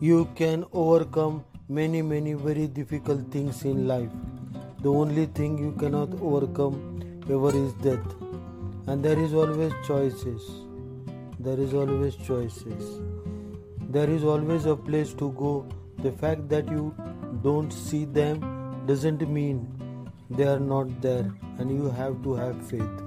You can overcome many, many very difficult things in life. The only thing you cannot overcome ever is death. And there is always choices. There is always choices. There is always a place to go. The fact that you don't see them doesn't mean they are not there, and you have to have faith.